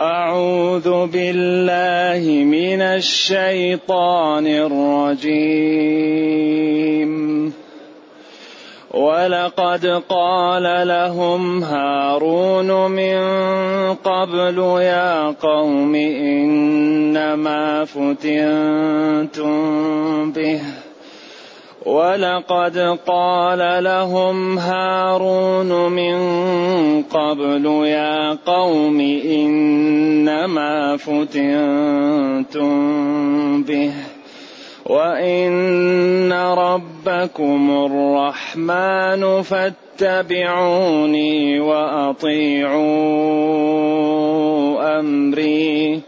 أعوذ بالله من الشيطان الرجيم. ولقد قال لهم هارون من قبل يا قوم إنما فتنتم به. ولقد قال لهم هارون من قبل يا قوم إنما فتنتم به وإن ربكم الرحمن فاتبعوني وأطيعوا أمري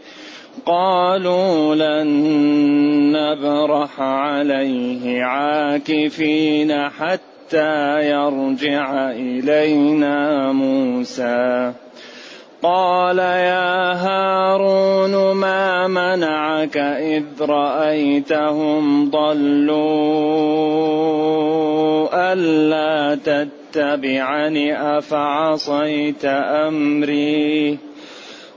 قالوا لن نبرح عليه عاكفين حتى يرجع إلينا موسى. قال يا هارون ما منعك إذ رأيتهم ضلوا ألا تتبعني أفعصيت أمري؟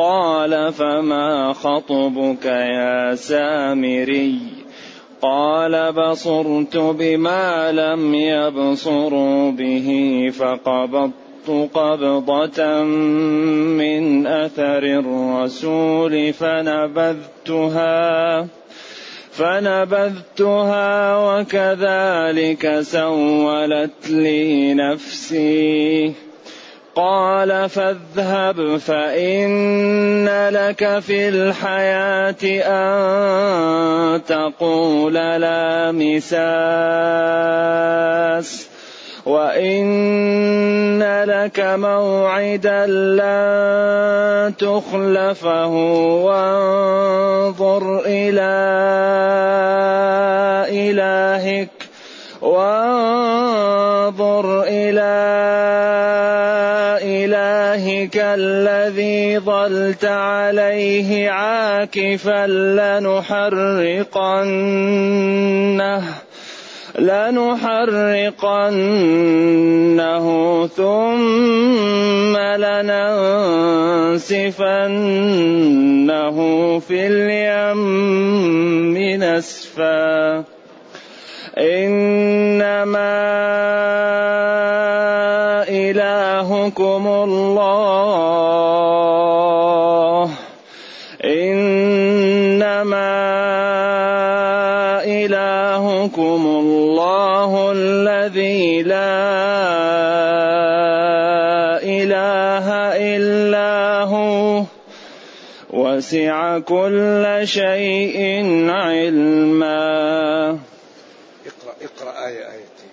قال فما خطبك يا سامري قال بصرت بما لم يبصروا به فقبضت قبضة من أثر الرسول فنبذتها فنبذتها وكذلك سولت لي نفسي قال فاذهب فإن لك في الحياة أن تقول لا مساس. وإن لك موعدا لن تخلفه وانظر إلى إلهك وانظر إلى إلهك الذي ظلت عليه عاكفا لنحرقنه لنحرقنه ثم لننسفنه في اليم نسفا إنما إلهكم الله. إنما إلهكم الله الذي لا إله إلا هو. وسع كل شيء علما اقرأ اقرأ آية آيتين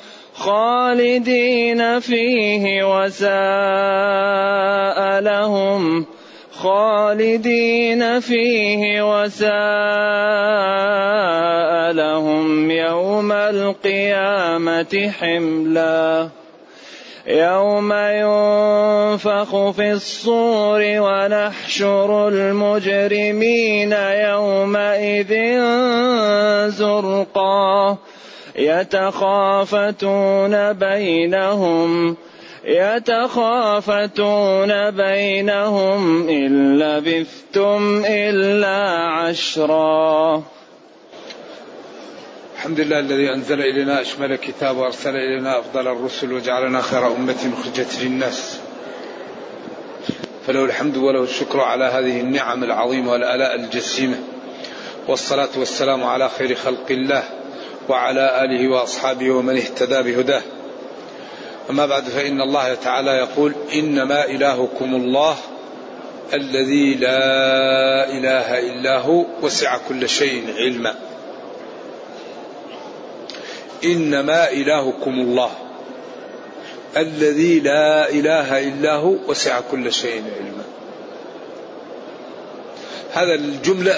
خالدين فيه وساء لهم. خالدين فيه وساء لهم. يوم القيامة حملا. يوم ينفخ في الصور ونحشر المجرمين يومئذ زرقا. يتخافتون بينهم يتخافتون بينهم إن لبثتم إلا عشرا. الحمد لله الذي أنزل إلينا أشمل كتاب وأرسل إلينا أفضل الرسل وجعلنا خير أمة أخرجت للناس. فله الحمد وله الشكر على هذه النعم العظيمة والآلاء الجسيمة. والصلاة والسلام على خير خلق الله. وعلى آله وأصحابه ومن اهتدى بهداه. أما بعد فإن الله تعالى يقول إنما إلهكم الله الذي لا إله إلا هو وسع كل شيء علما. إنما إلهكم الله الذي لا إله إلا هو وسع كل شيء علما. هذا الجملة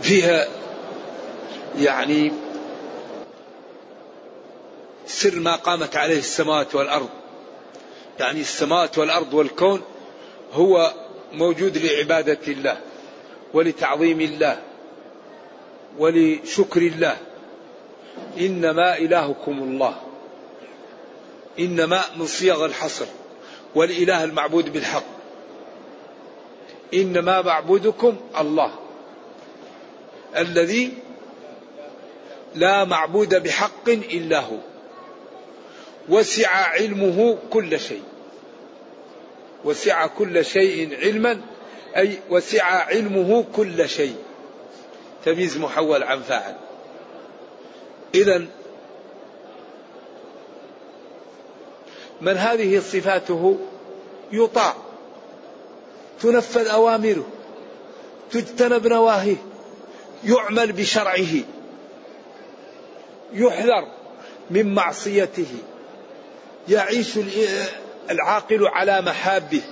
فيها يعني سر ما قامت عليه السماوات والأرض. يعني السماوات والأرض والكون هو موجود لعبادة الله ولتعظيم الله ولشكر الله. إنما إلهكم الله. إنما من صيغ الحصر. والإله المعبود بالحق. إنما معبودكم الله. الذي لا معبود بحق إلا هو. وسع علمه كل شيء. وسع كل شيء علما أي وسع علمه كل شيء. تمييز محول عن فاعل. إذا من هذه صفاته؟ يطاع. تنفذ أوامره. تجتنب نواهيه. يعمل بشرعه. يحذر من معصيته. يعيش العاقل على محابه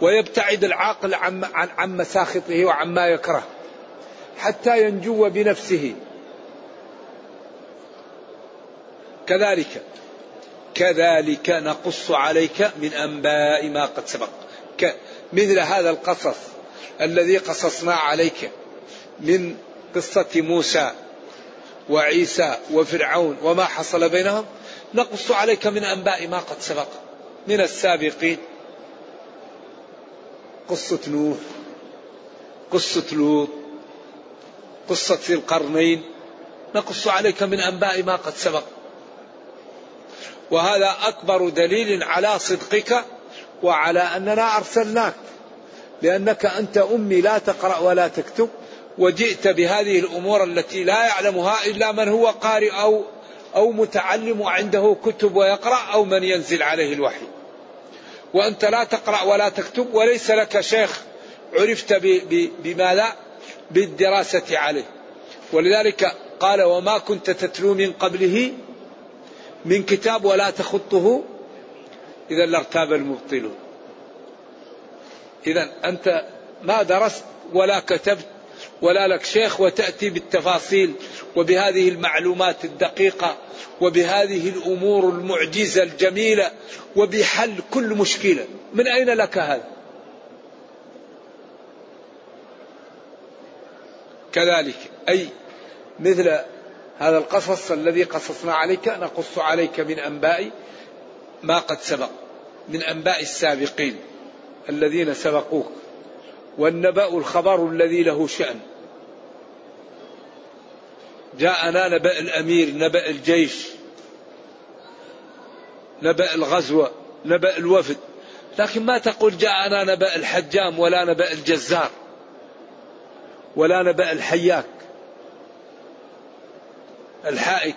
ويبتعد العاقل عن عن مساخطه وعما يكره حتى ينجو بنفسه. كذلك كذلك نقص عليك من أنباء ما قد سبق. مثل هذا القصص الذي قصصنا عليك من قصة موسى. وعيسى وفرعون وما حصل بينهم نقص عليك من أنباء ما قد سبق من السابقين. قصة نوح قصة لوط قصة القرنين نقص عليك من أنباء ما قد سبق. وهذا أكبر دليل على صدقك وعلى أننا أرسلناك لأنك أنت أمي لا تقرأ ولا تكتب. وجئت بهذه الأمور التي لا يعلمها إلا من هو قارئ أو أو متعلم وعنده كتب ويقرأ أو من ينزل عليه الوحي. وأنت لا تقرأ ولا تكتب وليس لك شيخ عرفت بما لا بالدراسة عليه. ولذلك قال وما كنت تتلو من قبله من كتاب ولا تخطه إذا لارتاب المبطلون. إذا أنت ما درست ولا كتبت ولا لك شيخ وتأتي بالتفاصيل وبهذه المعلومات الدقيقة وبهذه الأمور المعجزة الجميلة وبحل كل مشكلة. من أين لك هذا؟ كذلك أي مثل هذا القصص الذي قصصنا عليك نقص عليك من أنباء ما قد سبق من أنباء السابقين الذين سبقوك. والنبأ الخبر الذي له شأن. جاءنا نبأ الأمير نبأ الجيش نبأ الغزوة نبأ الوفد. لكن ما تقول جاءنا نبأ الحجام ولا نبأ الجزار ولا نبأ الحياك الحائك.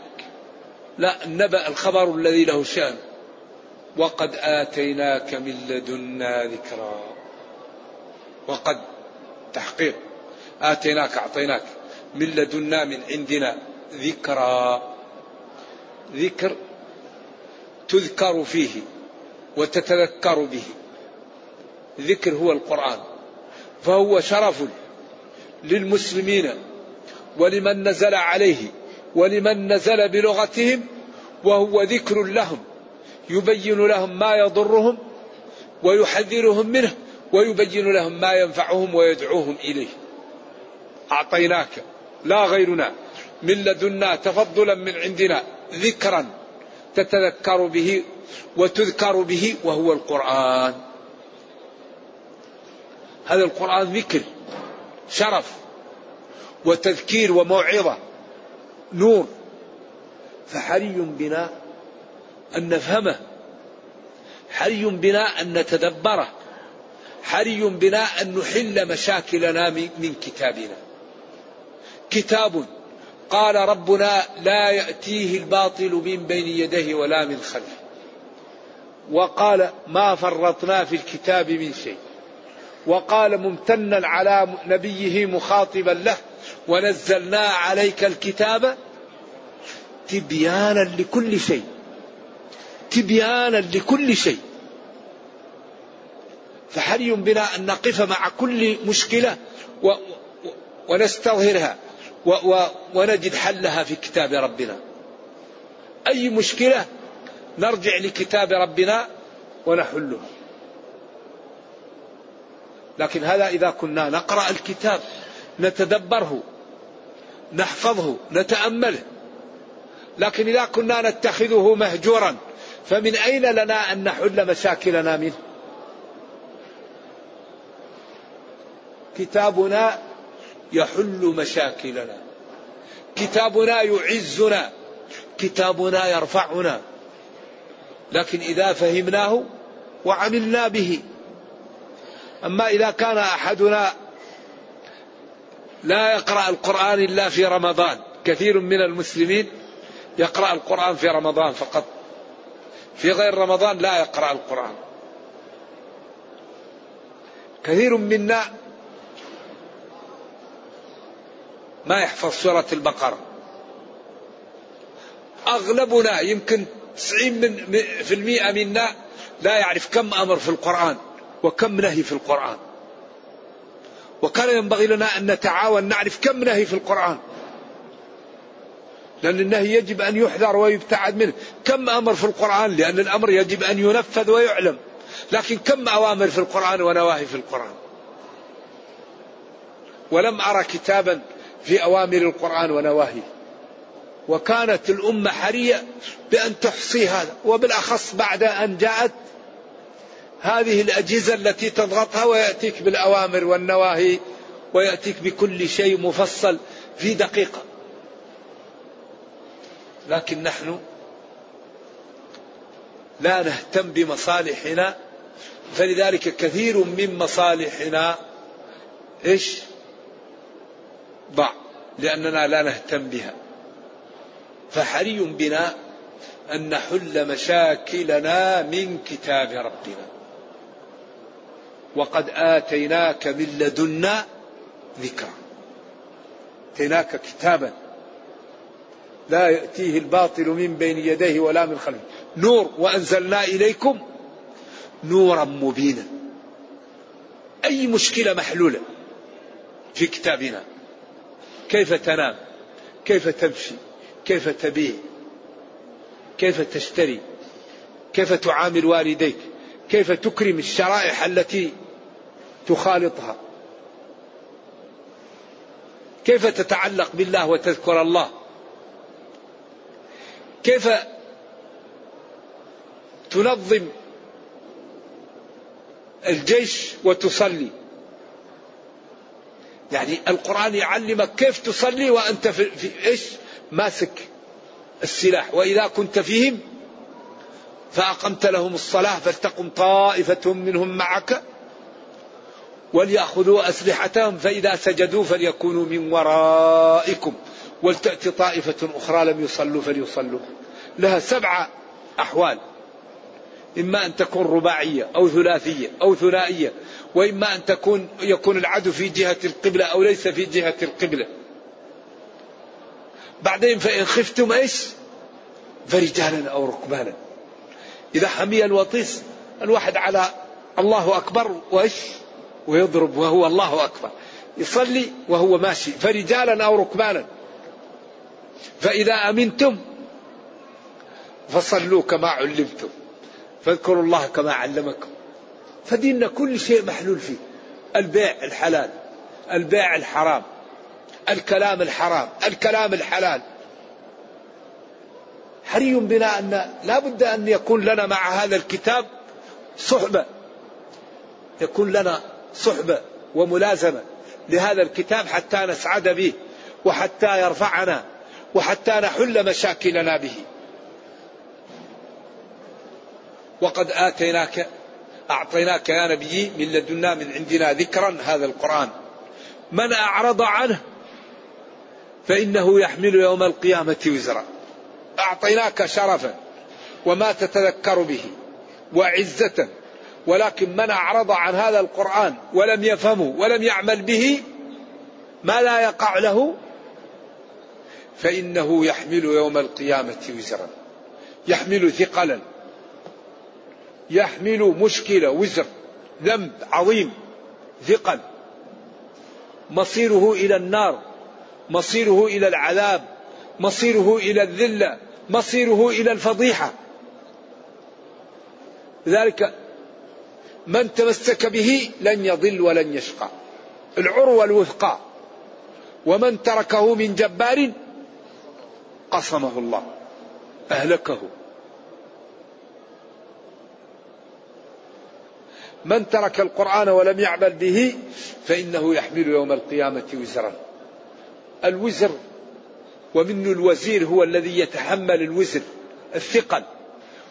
لا النبأ الخبر الذي له شأن. وقد آتيناك من لدنا ذكرا. وقد تحقيق. آتيناك أعطيناك من لدنا من عندنا ذكرى. ذكر تذكر فيه وتتذكر به. ذكر هو القرآن. فهو شرف للمسلمين ولمن نزل عليه ولمن نزل بلغتهم وهو ذكر لهم يبين لهم ما يضرهم ويحذرهم منه. ويبين لهم ما ينفعهم ويدعوهم إليه. أعطيناك لا غيرنا من لدنا تفضلا من عندنا ذكرا تتذكر به وتذكر به وهو القرآن. هذا القرآن ذكر شرف وتذكير وموعظة نور. فحري بنا أن نفهمه حري بنا أن نتدبره. حري بنا أن نحل مشاكلنا من كتابنا. كتاب قال ربنا لا يأتيه الباطل من بين يديه ولا من خلفه. وقال ما فرطنا في الكتاب من شيء. وقال ممتنا على نبيه مخاطبا له ونزلنا عليك الكتاب تبيانا لكل شيء. تبيانا لكل شيء. فحري بنا أن نقف مع كل مشكلة و ونستظهرها و و ونجد حلها في كتاب ربنا؟ أي مشكلة نرجع لكتاب ربنا ونحلها. لكن هذا إذا كنا نقرأ الكتاب نتدبره نحفظه نتأمله. لكن إذا كنا نتخذه مهجورا فمن أين لنا أن نحل مشاكلنا منه؟ كتابنا يحل مشاكلنا. كتابنا يعزنا. كتابنا يرفعنا. لكن إذا فهمناه وعملنا به. أما إذا كان أحدنا لا يقرأ القرآن إلا في رمضان كثير من المسلمين يقرأ القرآن في رمضان فقط. في غير رمضان لا يقرأ القرآن. كثير منا ما يحفظ سورة البقرة. أغلبنا يمكن 90 من في المئة منا لا يعرف كم أمر في القرآن وكم نهي في القرآن. وكان ينبغي لنا أن نتعاون نعرف كم نهي في القرآن. لأن النهي يجب أن يحذر ويبتعد منه. كم أمر في القرآن؟ لأن الأمر يجب أن ينفذ ويعلم. لكن كم أوامر في القرآن ونواهي في القرآن؟ ولم أرى كتابا في أوامر القرآن ونواهيه وكانت الأمة حرية بأن تحصي هذا وبالأخص بعد أن جاءت هذه الأجهزة التي تضغطها ويأتيك بالأوامر والنواهي ويأتيك بكل شيء مفصل في دقيقة لكن نحن لا نهتم بمصالحنا فلذلك كثير من مصالحنا إيش؟ ضع لأننا لا نهتم بها. فحري بنا أن نحل مشاكلنا من كتاب ربنا. وقد آتيناك من لدنا ذكرا. آتيناك كتابا لا يأتيه الباطل من بين يديه ولا من خلفه. نور وأنزلنا إليكم نورا مبينا. أي مشكلة محلولة في كتابنا؟ كيف تنام؟ كيف تمشي؟ كيف تبيع؟ كيف تشتري؟ كيف تعامل والديك؟ كيف تكرم الشرائح التي تخالطها؟ كيف تتعلق بالله وتذكر الله؟ كيف تنظم الجيش وتصلي؟ يعني القرآن يعلمك كيف تصلي وأنت في, في إيش؟ ماسك السلاح. وإذا كنت فيهم فأقمت لهم الصلاة فلتقم طائفة منهم معك وليأخذوا أسلحتهم فإذا سجدوا فليكونوا من ورائكم. ولتأتي طائفة أخرى لم يصلوا فليصلوا. لها سبع أحوال. إما أن تكون رباعية أو ثلاثية أو ثنائية وإما أن تكون يكون العدو في جهة القبلة أو ليس في جهة القبلة. بعدين فإن خفتم إيش؟ فرجالا أو ركبانا إذا حمي الوطيس الواحد على الله أكبر وإيش؟ ويضرب وهو الله أكبر. يصلي وهو ماشي فرجالا أو ركبانا فإذا أمنتم فصلوا كما علمتم. فاذكروا الله كما علمكم. فديننا كل شيء محلول فيه. البيع الحلال البيع الحرام الكلام الحرام الكلام الحلال. حري بنا أن لا بد أن يكون لنا مع هذا الكتاب صحبة. يكون لنا صحبة وملازمة لهذا الكتاب حتى نسعد به وحتى يرفعنا وحتى نحل مشاكلنا به. وقد آتيناك أعطيناك يا نبي من لدنا من عندنا ذكرا هذا القرآن. من أعرض عنه فإنه يحمل يوم القيامة وزرا. أعطيناك شرفا وما تتذكر به وعزة ولكن من أعرض عن هذا القرآن ولم يفهمه ولم يعمل به ما لا يقع له فإنه يحمل يوم القيامة وزرا. يحمل ثقلا. يحمل مشكلة وزر ذنب عظيم ثقل. مصيره إلى النار مصيره إلى العذاب مصيره إلى الذلة مصيره إلى الفضيحة. لذلك من تمسك به لن يضل ولن يشقى. العروة الوثقى. ومن تركه من جبار قصمه الله أهلكه. من ترك القرآن ولم يعمل به فإنه يحمل يوم القيامة وزرا. الوزر ومنه الوزير هو الذي يتحمل الوزر الثقل.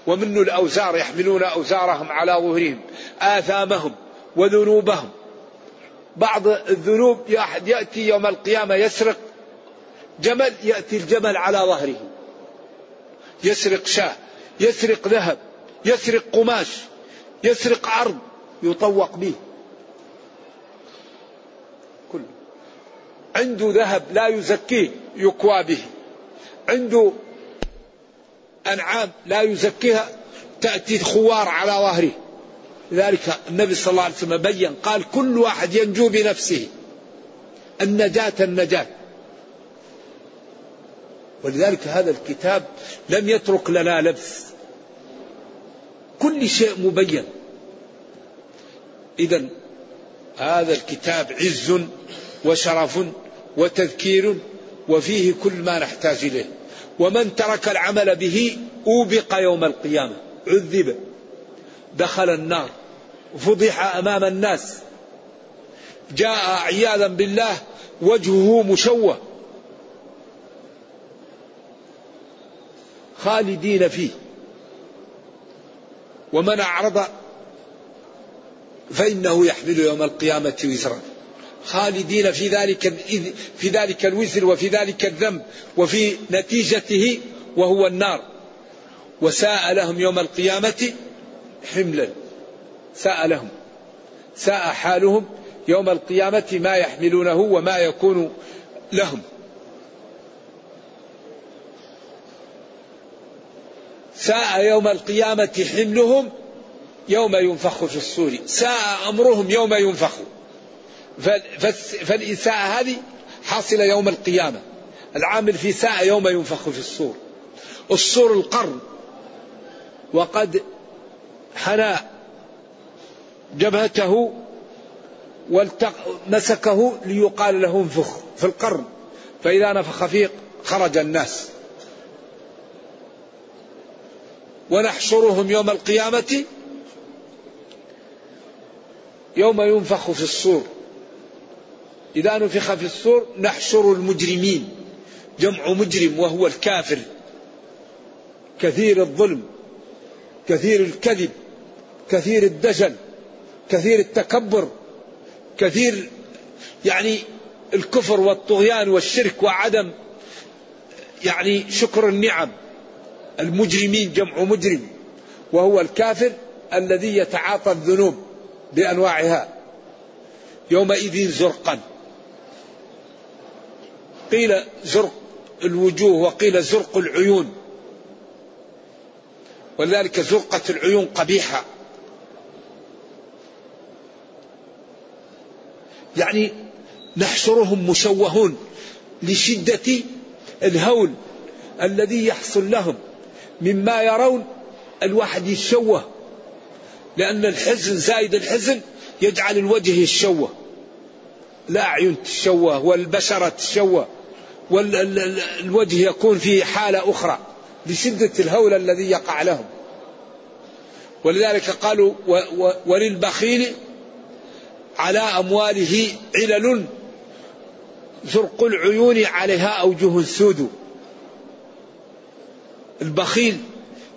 ومنه الأوزار يحملون أوزارهم على ظهرهم آثامهم وذنوبهم. بعض الذنوب يأتي يوم القيامة يسرق جمل يأتي الجمل على ظهره. يسرق شاة يسرق ذهب يسرق قماش يسرق عرض يطوق به. كله عنده ذهب لا يزكيه يكوى به. عنده أنعام لا يزكيها تأتي خوار على ظهره. لذلك النبي صلى الله عليه وسلم بين قال كل واحد ينجو بنفسه. النجاة النجاة. ولذلك هذا الكتاب لم يترك لنا لبس. كل شيء مبين. إذا هذا الكتاب عز وشرف وتذكير وفيه كل ما نحتاج إليه. ومن ترك العمل به أوبق يوم القيامة. عذب. دخل النار. فضح أمام الناس. جاء عياذا بالله. وجهه مشوه. خالدين فيه. ومن أعرض فإنه يحمل يوم القيامة وزرا. خالدين في ذلك في ذلك الوزر وفي ذلك الذنب وفي نتيجته وهو النار. وساء لهم يوم القيامة حملا. ساء لهم. ساء حالهم يوم القيامة ما يحملونه وما يكون لهم. ساء يوم القيامة حملهم يوم ينفخ في الصور. ساء أمرهم يوم ينفخ. فالإساءة هذه حاصلة يوم القيامة. العامل في ساء يوم ينفخ في الصور. الصور القرن. وقد حنى جبهته مسكه ليقال له انفخ في القرن. فإذا نفخ فيه خرج الناس. ونحشرهم يوم القيامة يوم ينفخ في الصور. إذا نفخ في الصور نحشر المجرمين. جمع مجرم وهو الكافر. كثير الظلم كثير الكذب كثير الدجل كثير التكبر كثير يعني الكفر والطغيان والشرك وعدم يعني شكر النعم. المجرمين جمع مجرم وهو الكافر الذي يتعاطى الذنوب. بأنواعها. يومئذ زرقا. قيل زرق الوجوه وقيل زرق العيون. ولذلك زرقة العيون قبيحة. يعني نحشرهم مشوهون لشدة الهول الذي يحصل لهم مما يرون الواحد يتشوه لأن الحزن زايد الحزن يجعل الوجه يتشوه. الأعين تتشوه والبشرة تتشوه والوجه يكون في حالة أخرى لشدة الهول الذي يقع لهم. ولذلك قالوا وللبخيل على أمواله علل زرق العيون عليها أوجه سود. البخيل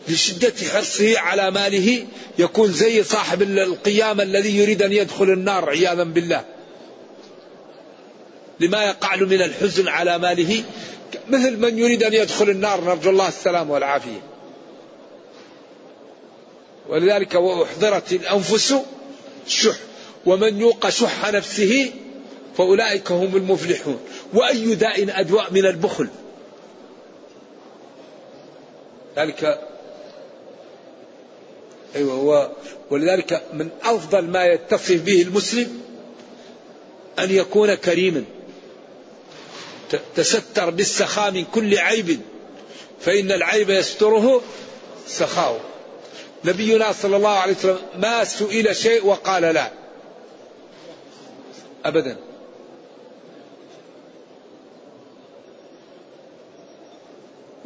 لشدة حرصه على ماله يكون زي صاحب القيامة الذي يريد أن يدخل النار عياذا بالله. لما يقع له من الحزن على ماله مثل من يريد أن يدخل النار نرجو الله السلام والعافية. ولذلك وأحضرت الأنفس الشح ومن يوق شح نفسه فأولئك هم المفلحون. وأي داء أدواء من البخل. ذلك أيوة ولذلك من أفضل ما يتصف به المسلم أن يكون كريما. تستر بالسخاء من كل عيب فإن العيب يستره سخاؤه. نبينا صلى الله عليه وسلم ما سئل شيء وقال لا. أبدا.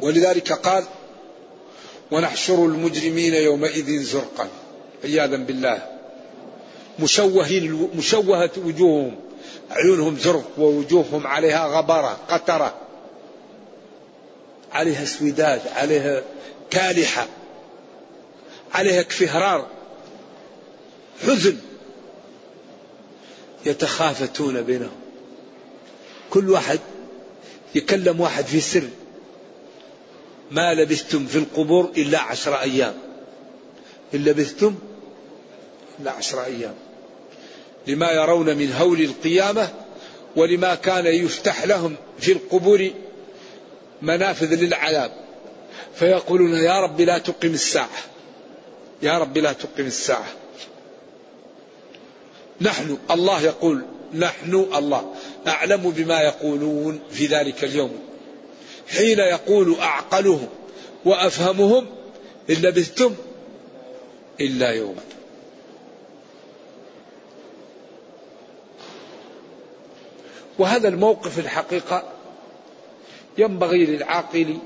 ولذلك قال ونحشر المجرمين يومئذ زرقا. عياذا بالله. مشوهين مشوهة وجوههم. عيونهم زرق ووجوههم عليها غبرة قترة. عليها اسوداد عليها كالحة. عليها كفهرار. حزن. يتخافتون بينهم. كل واحد يكلم واحد في سر ما لبثتم في القبور إلا عشر أيام. إن لبثتم إلا عشر أيام. لما يرون من هول القيامة ولما كان يفتح لهم في القبور منافذ للعذاب. فيقولون يا رب لا تقم الساعة. يا رب لا تقم الساعة. نحن الله يقول نحن الله أعلم بما يقولون في ذلك اليوم. حين يقول أعقلهم وأفهمهم إن لبثتم إلا يوما. وهذا الموقف الحقيقة ينبغي للعاقل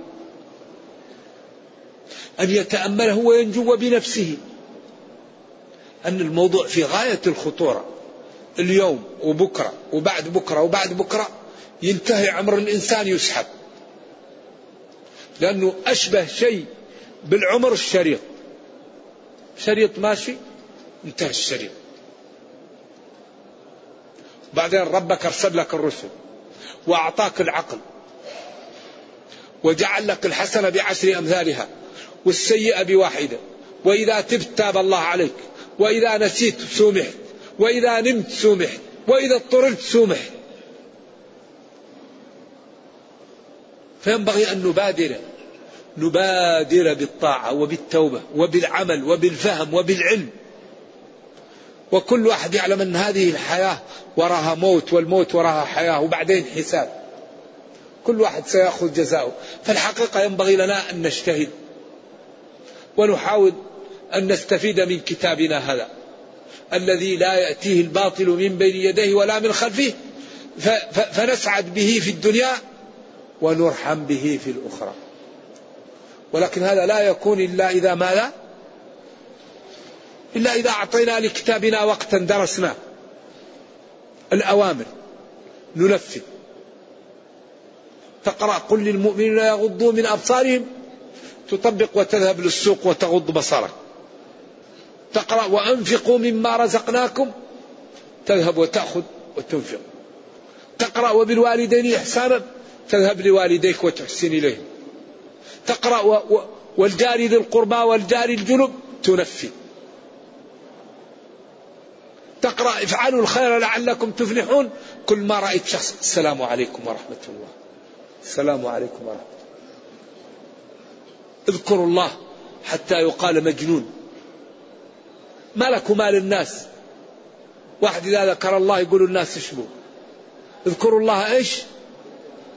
أن يتأمله وينجو بنفسه أن الموضوع في غاية الخطورة. اليوم وبكرة وبعد بكرة وبعد بكرة ينتهي عمر الإنسان يسحب. لأنه أشبه شيء بالعمر الشريط. شريط ماشي؟ انتهى الشريط. بعدين ربك أرسل لك الرسل وأعطاك العقل وجعل لك الحسنة بعشر أمثالها والسيئة بواحدة. وإذا تبت تاب الله عليك. وإذا نسيت سومحت وإذا نمت سومحت وإذا اضطررت سومحت فينبغي أن نبادر نبادر بالطاعة وبالتوبة وبالعمل وبالفهم وبالعلم. وكل واحد يعلم أن هذه الحياة وراها موت والموت وراها حياة وبعدين حساب. كل واحد سيأخذ جزاؤه. فالحقيقة ينبغي لنا أن نجتهد ونحاول أن نستفيد من كتابنا هذا الذي لا يأتيه الباطل من بين يديه ولا من خلفه. فنسعد به في الدنيا ونرحم به في الأخرى. ولكن هذا لا يكون إلا إذا ماذا؟ إلا إذا أعطينا لكتابنا وقتا درسنا. الأوامر. ننفذ تقرأ قل للمؤمنين يغضوا من أبصارهم. تطبق وتذهب للسوق وتغض بصرك. تقرأ وأنفقوا مما رزقناكم. تذهب وتأخذ وتنفق. تقرأ وبالوالدين إحسانا. تذهب لوالديك وتحسن إليهم. تقرأ والجار ذي القربى والجار الجنب تنفذ تقرأ افعلوا الخير لعلكم تفلحون. كل ما رأيت شخص السلام عليكم ورحمة الله. السلام عليكم ورحمة الله. اذكروا الله حتى يقال مجنون. مالك ومال الناس واحد إذا ذكر الله يقول الناس اشبوا اذكروا الله إيش؟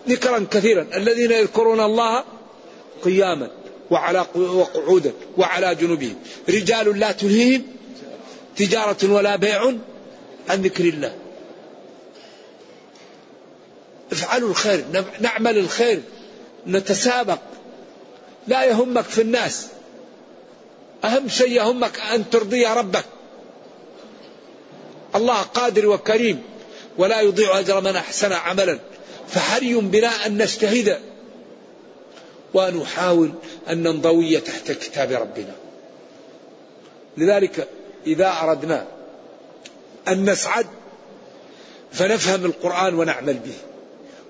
ذكرا كثيرا. الذين يذكرون الله قياما وعلى وقعودا وعلى جنوبهم. رجال لا تلهيهم تجارة ولا بيع عن ذكر الله. افعلوا الخير نعمل الخير نتسابق. لا يهمك في الناس. أهم شيء يهمك أن ترضي ربك. الله قادر وكريم ولا يضيع أجر من أحسن عملا. فحري بنا أن نجتهد. ونحاول أن ننضوي تحت كتاب ربنا. لذلك إذا أردنا أن نسعد فنفهم القرآن ونعمل به.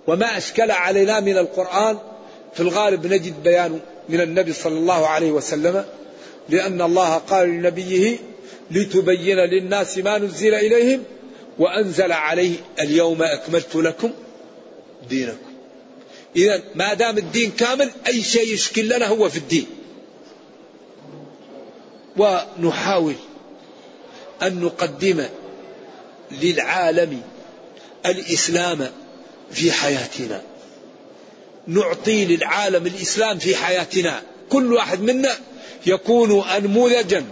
وما أشكل علينا من القرآن في الغالب نجد بيانه من النبي صلى الله عليه وسلم لأن الله قال لنبيه لتبين للناس ما نزل إليهم وأنزل عليه اليوم أكملت لكم دينكم. إذا ما دام الدين كامل أي شيء يشكل لنا هو في الدين. ونحاول أن نقدم للعالم الإسلام في حياتنا. نعطي للعالم الإسلام في حياتنا. كل واحد منا يكون أنموذجا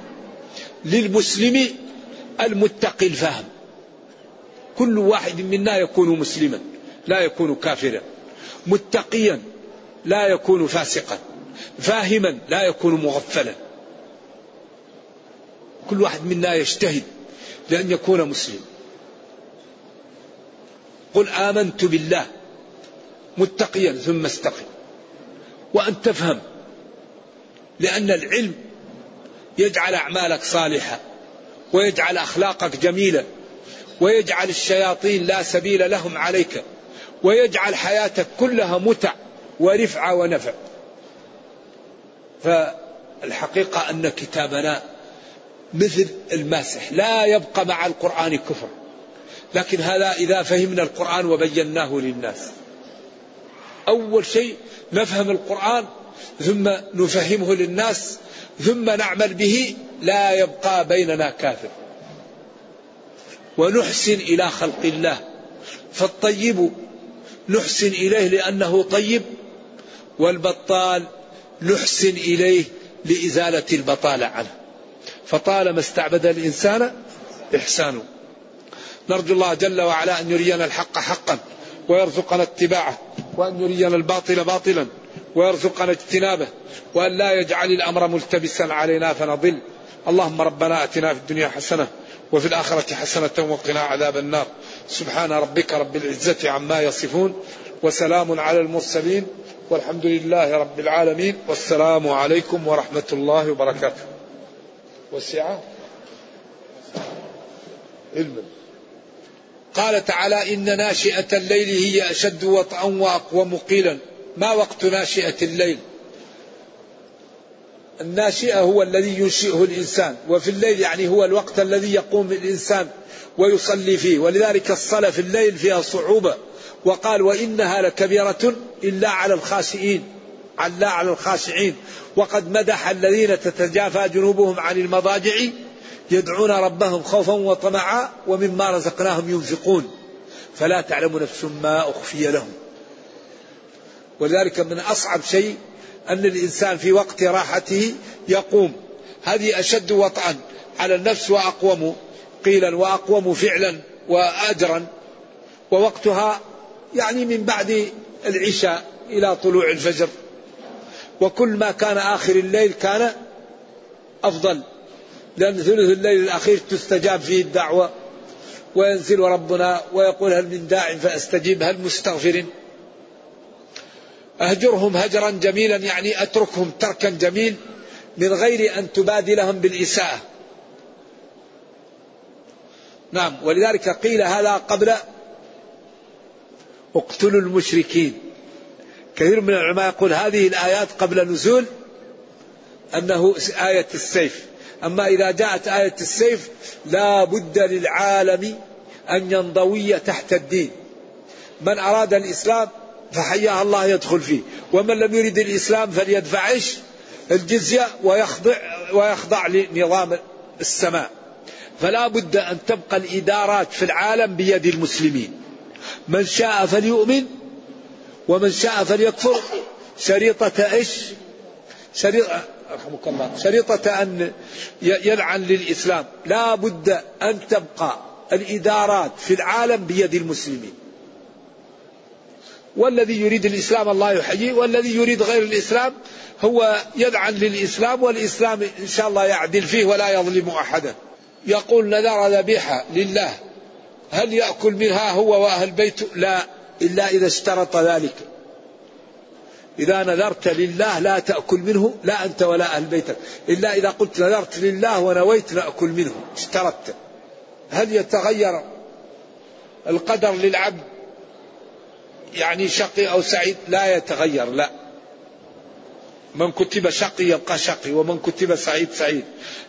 للمسلم المتقي الفهم. كل واحد منا يكون مسلما لا يكون كافرا. متقيا لا يكون فاسقا. فاهما لا يكون مغفلا. كل واحد منا يجتهد لأن يكون مسلم. قل آمنت بالله متقيا ثم استقم. وأن تفهم لأن العلم يجعل أعمالك صالحة ويجعل أخلاقك جميلة ويجعل الشياطين لا سبيل لهم عليك. ويجعل حياتك كلها متع ورفعة ونفع. فالحقيقة أن كتابنا مثل الماسح لا يبقى مع القرآن كفر. لكن هذا إذا فهمنا القرآن وبيناه للناس. أول شيء نفهم القرآن ثم نفهمه للناس ثم نعمل به لا يبقى بيننا كافر. ونحسن إلى خلق الله. فالطيب نحسن إليه لأنه طيب والبطال نحسن إليه لإزالة البطالة عنه. فطالما استعبد الإنسان إحسانه. نرجو الله جل وعلا أن يرينا الحق حقا ويرزقنا اتباعه وأن يرينا الباطل باطلا ويرزقنا اجتنابه وأن لا يجعل الأمر ملتبسا علينا فنضل. اللهم ربنا أتنا في الدنيا حسنة وفي الآخرة حسنة وقنا عذاب النار. سبحان ربك رب العزة عما يصفون وسلام على المرسلين والحمد لله رب العالمين والسلام عليكم ورحمة الله وبركاته. وسعة علما قال تعالى إن ناشئة الليل هي أشد وطئا وأقوم قيلا ما وقت ناشئة الليل؟ الناشئة هو الذي ينشئه الإنسان وفي الليل يعني هو الوقت الذي يقوم الإنسان ويصلي فيه. ولذلك الصلاة في الليل فيها صعوبة. وقال وإنها لكبيرة إلا على الخاشئين لا على الخاشعين. وقد مدح الذين تتجافى جنوبهم عن المضاجع يدعون ربهم خوفا وطمعا ومما رزقناهم ينفقون. فلا تعلم نفس ما أخفي لهم. ولذلك من أصعب شيء أن الإنسان في وقت راحته يقوم. هذه أشد وطئا على النفس وأقوم قيلا وأقوم فعلا وأجرا. ووقتها يعني من بعد العشاء إلى طلوع الفجر. وكل ما كان آخر الليل كان أفضل لأن ثلث الليل الأخير تستجاب فيه الدعوة. وينزل ربنا ويقول هل من داع فأستجيب هل مستغفر؟ أهجرهم هجرا جميلا يعني أتركهم تركا جميل من غير أن تبادلهم بالإساءة. نعم ولذلك قيل هذا قبل اقتلوا المشركين. كثير من العلماء يقول هذه الآيات قبل نزول أنه آية السيف. أما إذا جاءت آية السيف لا بد للعالم أن ينضوي تحت الدين. من أراد الإسلام فحياه الله يدخل فيه. ومن لم يرد الإسلام فليدفع الجزية ويخضع, ويخضع لنظام السماء. فلا بد أن تبقى الإدارات في العالم بيد المسلمين. من شاء فليؤمن ومن شاء فليكفر. شريطة إيش؟ شريطة رحمك الله. شريطة أن يلعن للإسلام. لا بد أن تبقى الإدارات في العالم بيد المسلمين. والذي يريد الإسلام الله يحييه والذي يريد غير الإسلام هو يلعن للإسلام والإسلام إن شاء الله يعدل فيه ولا يظلم أحدا. يقول نذر ذبيحة لله هل يأكل منها هو وأهل بيته لا إلا إذا اشترط ذلك. إذا نذرت لله لا تأكل منه لا أنت ولا أهل بيتك. إلا إذا قلت نذرت لله ونويت نأكل منه اشترطت. هل يتغير القدر للعبد يعني شقي أو سعيد لا يتغير لا. من كتب شقي يبقى شقي ومن كتب سعيد سعيد.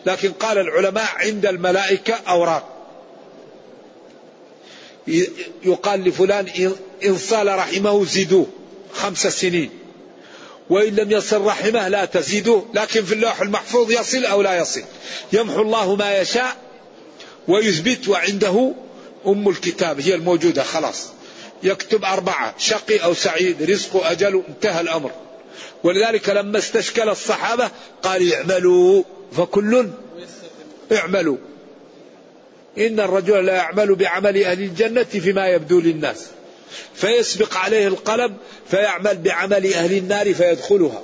لكن قال العلماء عند الملائكة أوراق. يقال لفلان إن صال رحمه زيدوه خمس سنين. وإن لم يصل رحمه لا تزيدوه لكن في اللوح المحفوظ يصل أو لا يصل. يمحو الله ما يشاء ويثبت وعنده أم الكتاب هي الموجودة خلاص. يكتب أربعة شقي أو سعيد رزق أجل انتهى الأمر. ولذلك لما استشكل الصحابة قال اعملوا فكل اعملوا. إن الرجل لا يعمل بعمل أهل الجنة فيما يبدو للناس. فيسبق عليه القلم فيعمل بعمل أهل النار فيدخلها.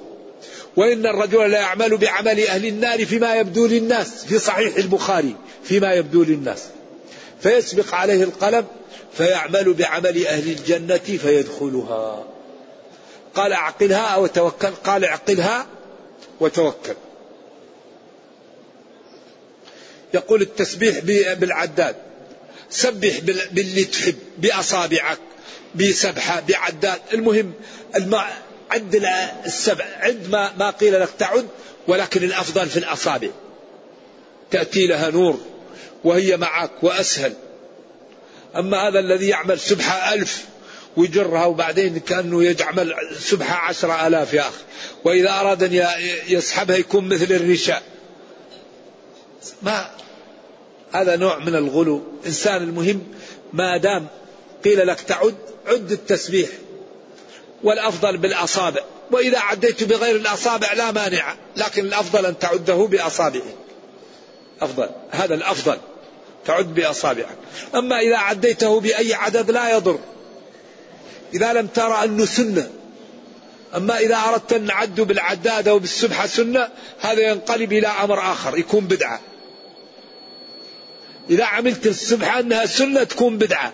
وإن الرجل لا يعمل بعمل أهل النار فيما يبدو للناس في صحيح البخاري فيما يبدو للناس. فيسبق عليه القلم فيعمل بعمل أهل الجنة فيدخلها. قال أعقلها أو توكل قال أعقلها وتوكل. يقول التسبيح بالعداد. سبح باللي تحب بأصابعك بسبحة بعداد. المهم عد السبع عد ما, ما قيل لك تعد ولكن الأفضل في الأصابع. تأتي لها نور وهي معك وأسهل. أما هذا الذي يعمل سبحة ألف ويجرها وبعدين كأنه يعمل سبحة عشرة آلاف يا أخي. وإذا أراد أن يسحبها يكون مثل الرشاء ما هذا نوع من الغلو. إنسان المهم ما دام قيل لك تعد عد التسبيح. والأفضل بالأصابع. وإذا عديت بغير الأصابع لا مانع لكن الأفضل أن تعده بأصابعك. أفضل. هذا الأفضل. تعد بأصابعك. أما إذا عديته بأي عدد لا يضر. إذا لم ترى أنه سنة. أما إذا أردت أن نعد بالعداد أو بالسبحة سنة هذا ينقلب إلى أمر آخر يكون بدعة. إذا عملت السبحة أنها سنة تكون بدعة.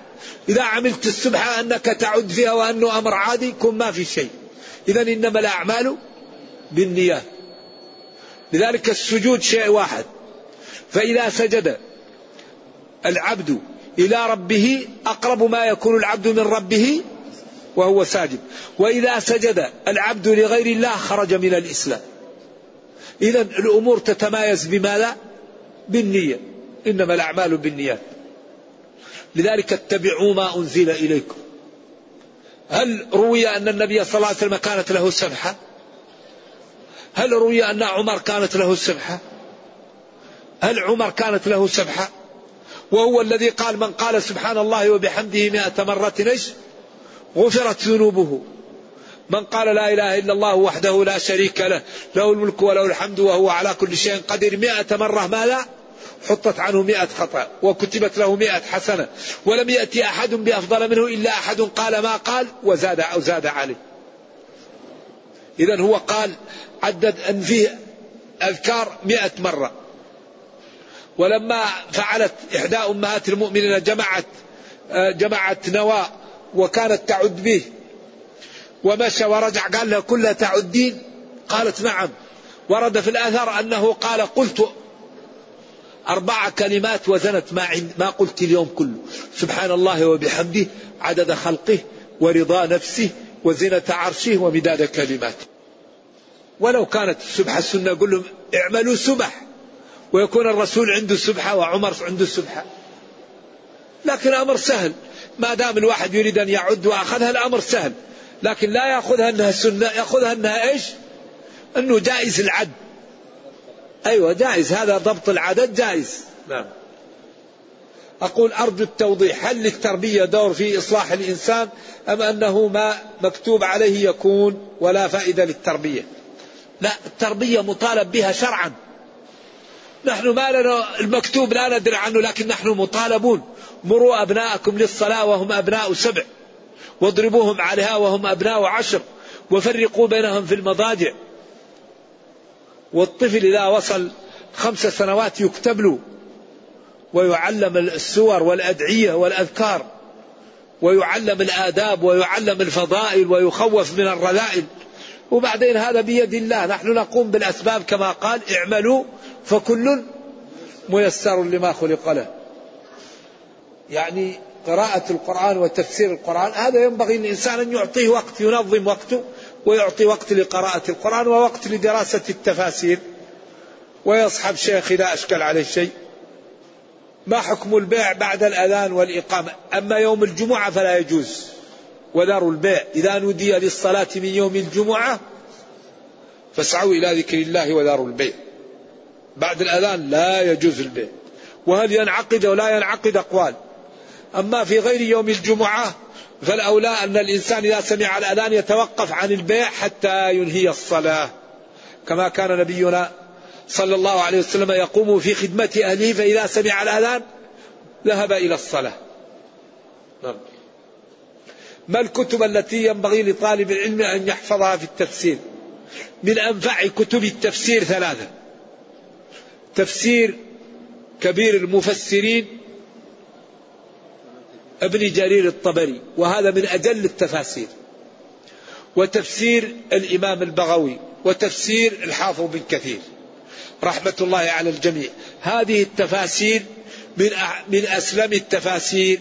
إذا عملت السبحة أنك تعد فيها وأنه أمر عادي يكون ما في شيء. إذا إنما الأعمال بالنيات. لذلك السجود شيء واحد. فإذا سجد العبد إلى ربه أقرب ما يكون العبد من ربه وهو ساجد. وإذا سجد العبد لغير الله خرج من الإسلام. إذا الأمور تتمايز بماذا؟ بالنية. إنما الأعمال بالنيات. لذلك اتبعوا ما أنزل إليكم. هل روي أن النبي صلى الله عليه وسلم كانت له سبحة هل روي أن عمر كانت له سبحة هل عمر كانت له سبحة وهو الذي قال من قال سبحان الله وبحمده مئة مرة إيش غفرت ذنوبه. من قال لا إله إلا الله وحده لا شريك له له الملك وله الحمد وهو على كل شيء قدير. مئة مرة ما لا حطت عنه مئة خطأ وكتبت له مئة حسنة. ولم يأتي أحد بأفضل منه إلا أحد قال ما قال وزاد أو زاد عليه. إذا هو قال عدد أن فيه أذكار مئة مرة. ولما فعلت إحدى أمهات المؤمنين جمعت جمعت نواة وكانت تعد به ومشى ورجع قال لها كلها تعدين؟ قالت نعم. ورد في الأثر أنه قال قلت أربع كلمات وزنت ما, عند ما قلت اليوم كله. سبحان الله وبحمده عدد خلقه ورضا نفسه وزنة عرشه ومداد كلماته. ولو كانت السبحة السنة قل لهم اعملوا سبح. ويكون الرسول عنده سبحة وعمر عنده سبحة. لكن الأمر سهل. ما دام الواحد يريد أن يعد وأخذها الأمر سهل. لكن لا يأخذها أنها سنة يأخذها أنها إيش؟ أنه جائز العد. أيوة جائز. هذا ضبط العدد جائز. نعم. أقول أرجو التوضيح. هل للتربية دور في إصلاح الإنسان أم أنه ما مكتوب عليه يكون ولا فائدة للتربية؟ لا التربية مطالب بها شرعا. نحن ما لنا المكتوب لا ندري عنه لكن نحن مطالبون. مروا أبناءكم للصلاة وهم أبناء سبع. واضربوهم عليها وهم أبناء عشر. وفرقوا بينهم في المضاجع. والطفل إذا وصل خمس سنوات يكتب له ويعلم السور والأدعية والأذكار. ويعلم الآداب ويعلم الفضائل ويخوف من الرذائل. وبعدين هذا بيد الله. نحن نقوم بالأسباب كما قال اعملوا فكل ميسر لما خلق له. يعني قراءة القرآن وتفسير القرآن هذا ينبغي الإنسان أن يعطيه وقت ينظم وقته ويعطي وقت لقراءة القرآن ووقت لدراسة التفاسير. ويصحب شيخ إذا أشكل عليه شيء. ما حكم البيع بعد الأذان والإقامة؟ أما يوم الجمعة فلا يجوز. وذروا البيع. إذا نودي للصلاة من يوم الجمعة فاسعوا إلى ذكر الله وذروا البيع. بعد الأذان لا يجوز البيع وهل ينعقد أو لا ينعقد أقوال. أما في غير يوم الجمعة فالأولى أن الإنسان إذا سمع الأذان يتوقف عن البيع حتى ينهي الصلاة. كما كان نبينا صلى الله عليه وسلم يقوم في خدمة أهله فإذا سمع الأذان ذهب إلى الصلاة. نعم. ما الكتب التي ينبغي لطالب العلم أن يحفظها في التفسير؟ من أنفع كتب التفسير ثلاثة. تفسير كبير المفسرين ابن جرير الطبري وهذا من أجل التفاسير. وتفسير الإمام البغوي وتفسير الحافظ بن كثير رحمة الله على الجميع. هذه التفاسير من من أسلم التفاسير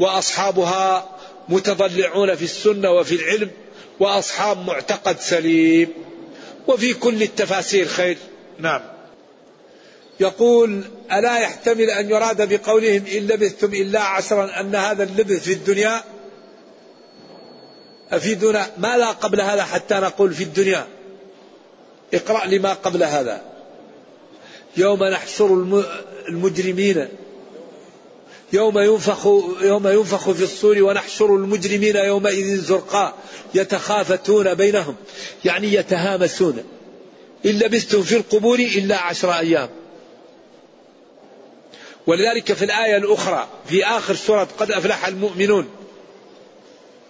وأصحابها متضلعون في السنة وفي العلم وأصحاب معتقد سليم. وفي كل التفاسير خير. نعم. يقول ألا يحتمل أن يراد بقولهم إن لبثتم إلا عشرا أن هذا اللبث في الدنيا؟ أفيدنا ماذا قبل هذا حتى نقول في الدنيا؟ اقرأ لما قبل هذا. يوم نحشر المجرمين. يوم ينفخ يوم ينفخ في الصور ونحشر المجرمين يومئذ زرقاء يتخافتون بينهم يعني يتهامسون. إن لبثتم في القبور إلا عشر أيام. ولذلك في الآية الأخرى في آخر سورة قد أفلح المؤمنون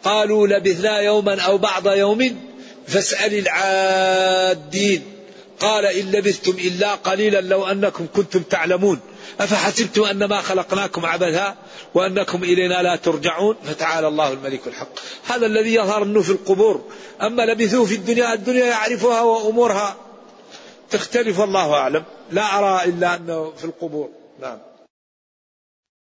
قالوا لبثنا يوما أو بعض يوم فاسأل العادين قال إن لبثتم إلا قليلا لو أنكم كنتم تعلمون أفحسبتم أنما خلقناكم عبثا وأنكم إلينا لا ترجعون فتعالى الله الملك الحق هذا الذي يظهر أنه في القبور أما لبثوا في الدنيا الدنيا يعرفها وأمورها تختلف الله أعلم لا أرى إلا أنه في القبور نعم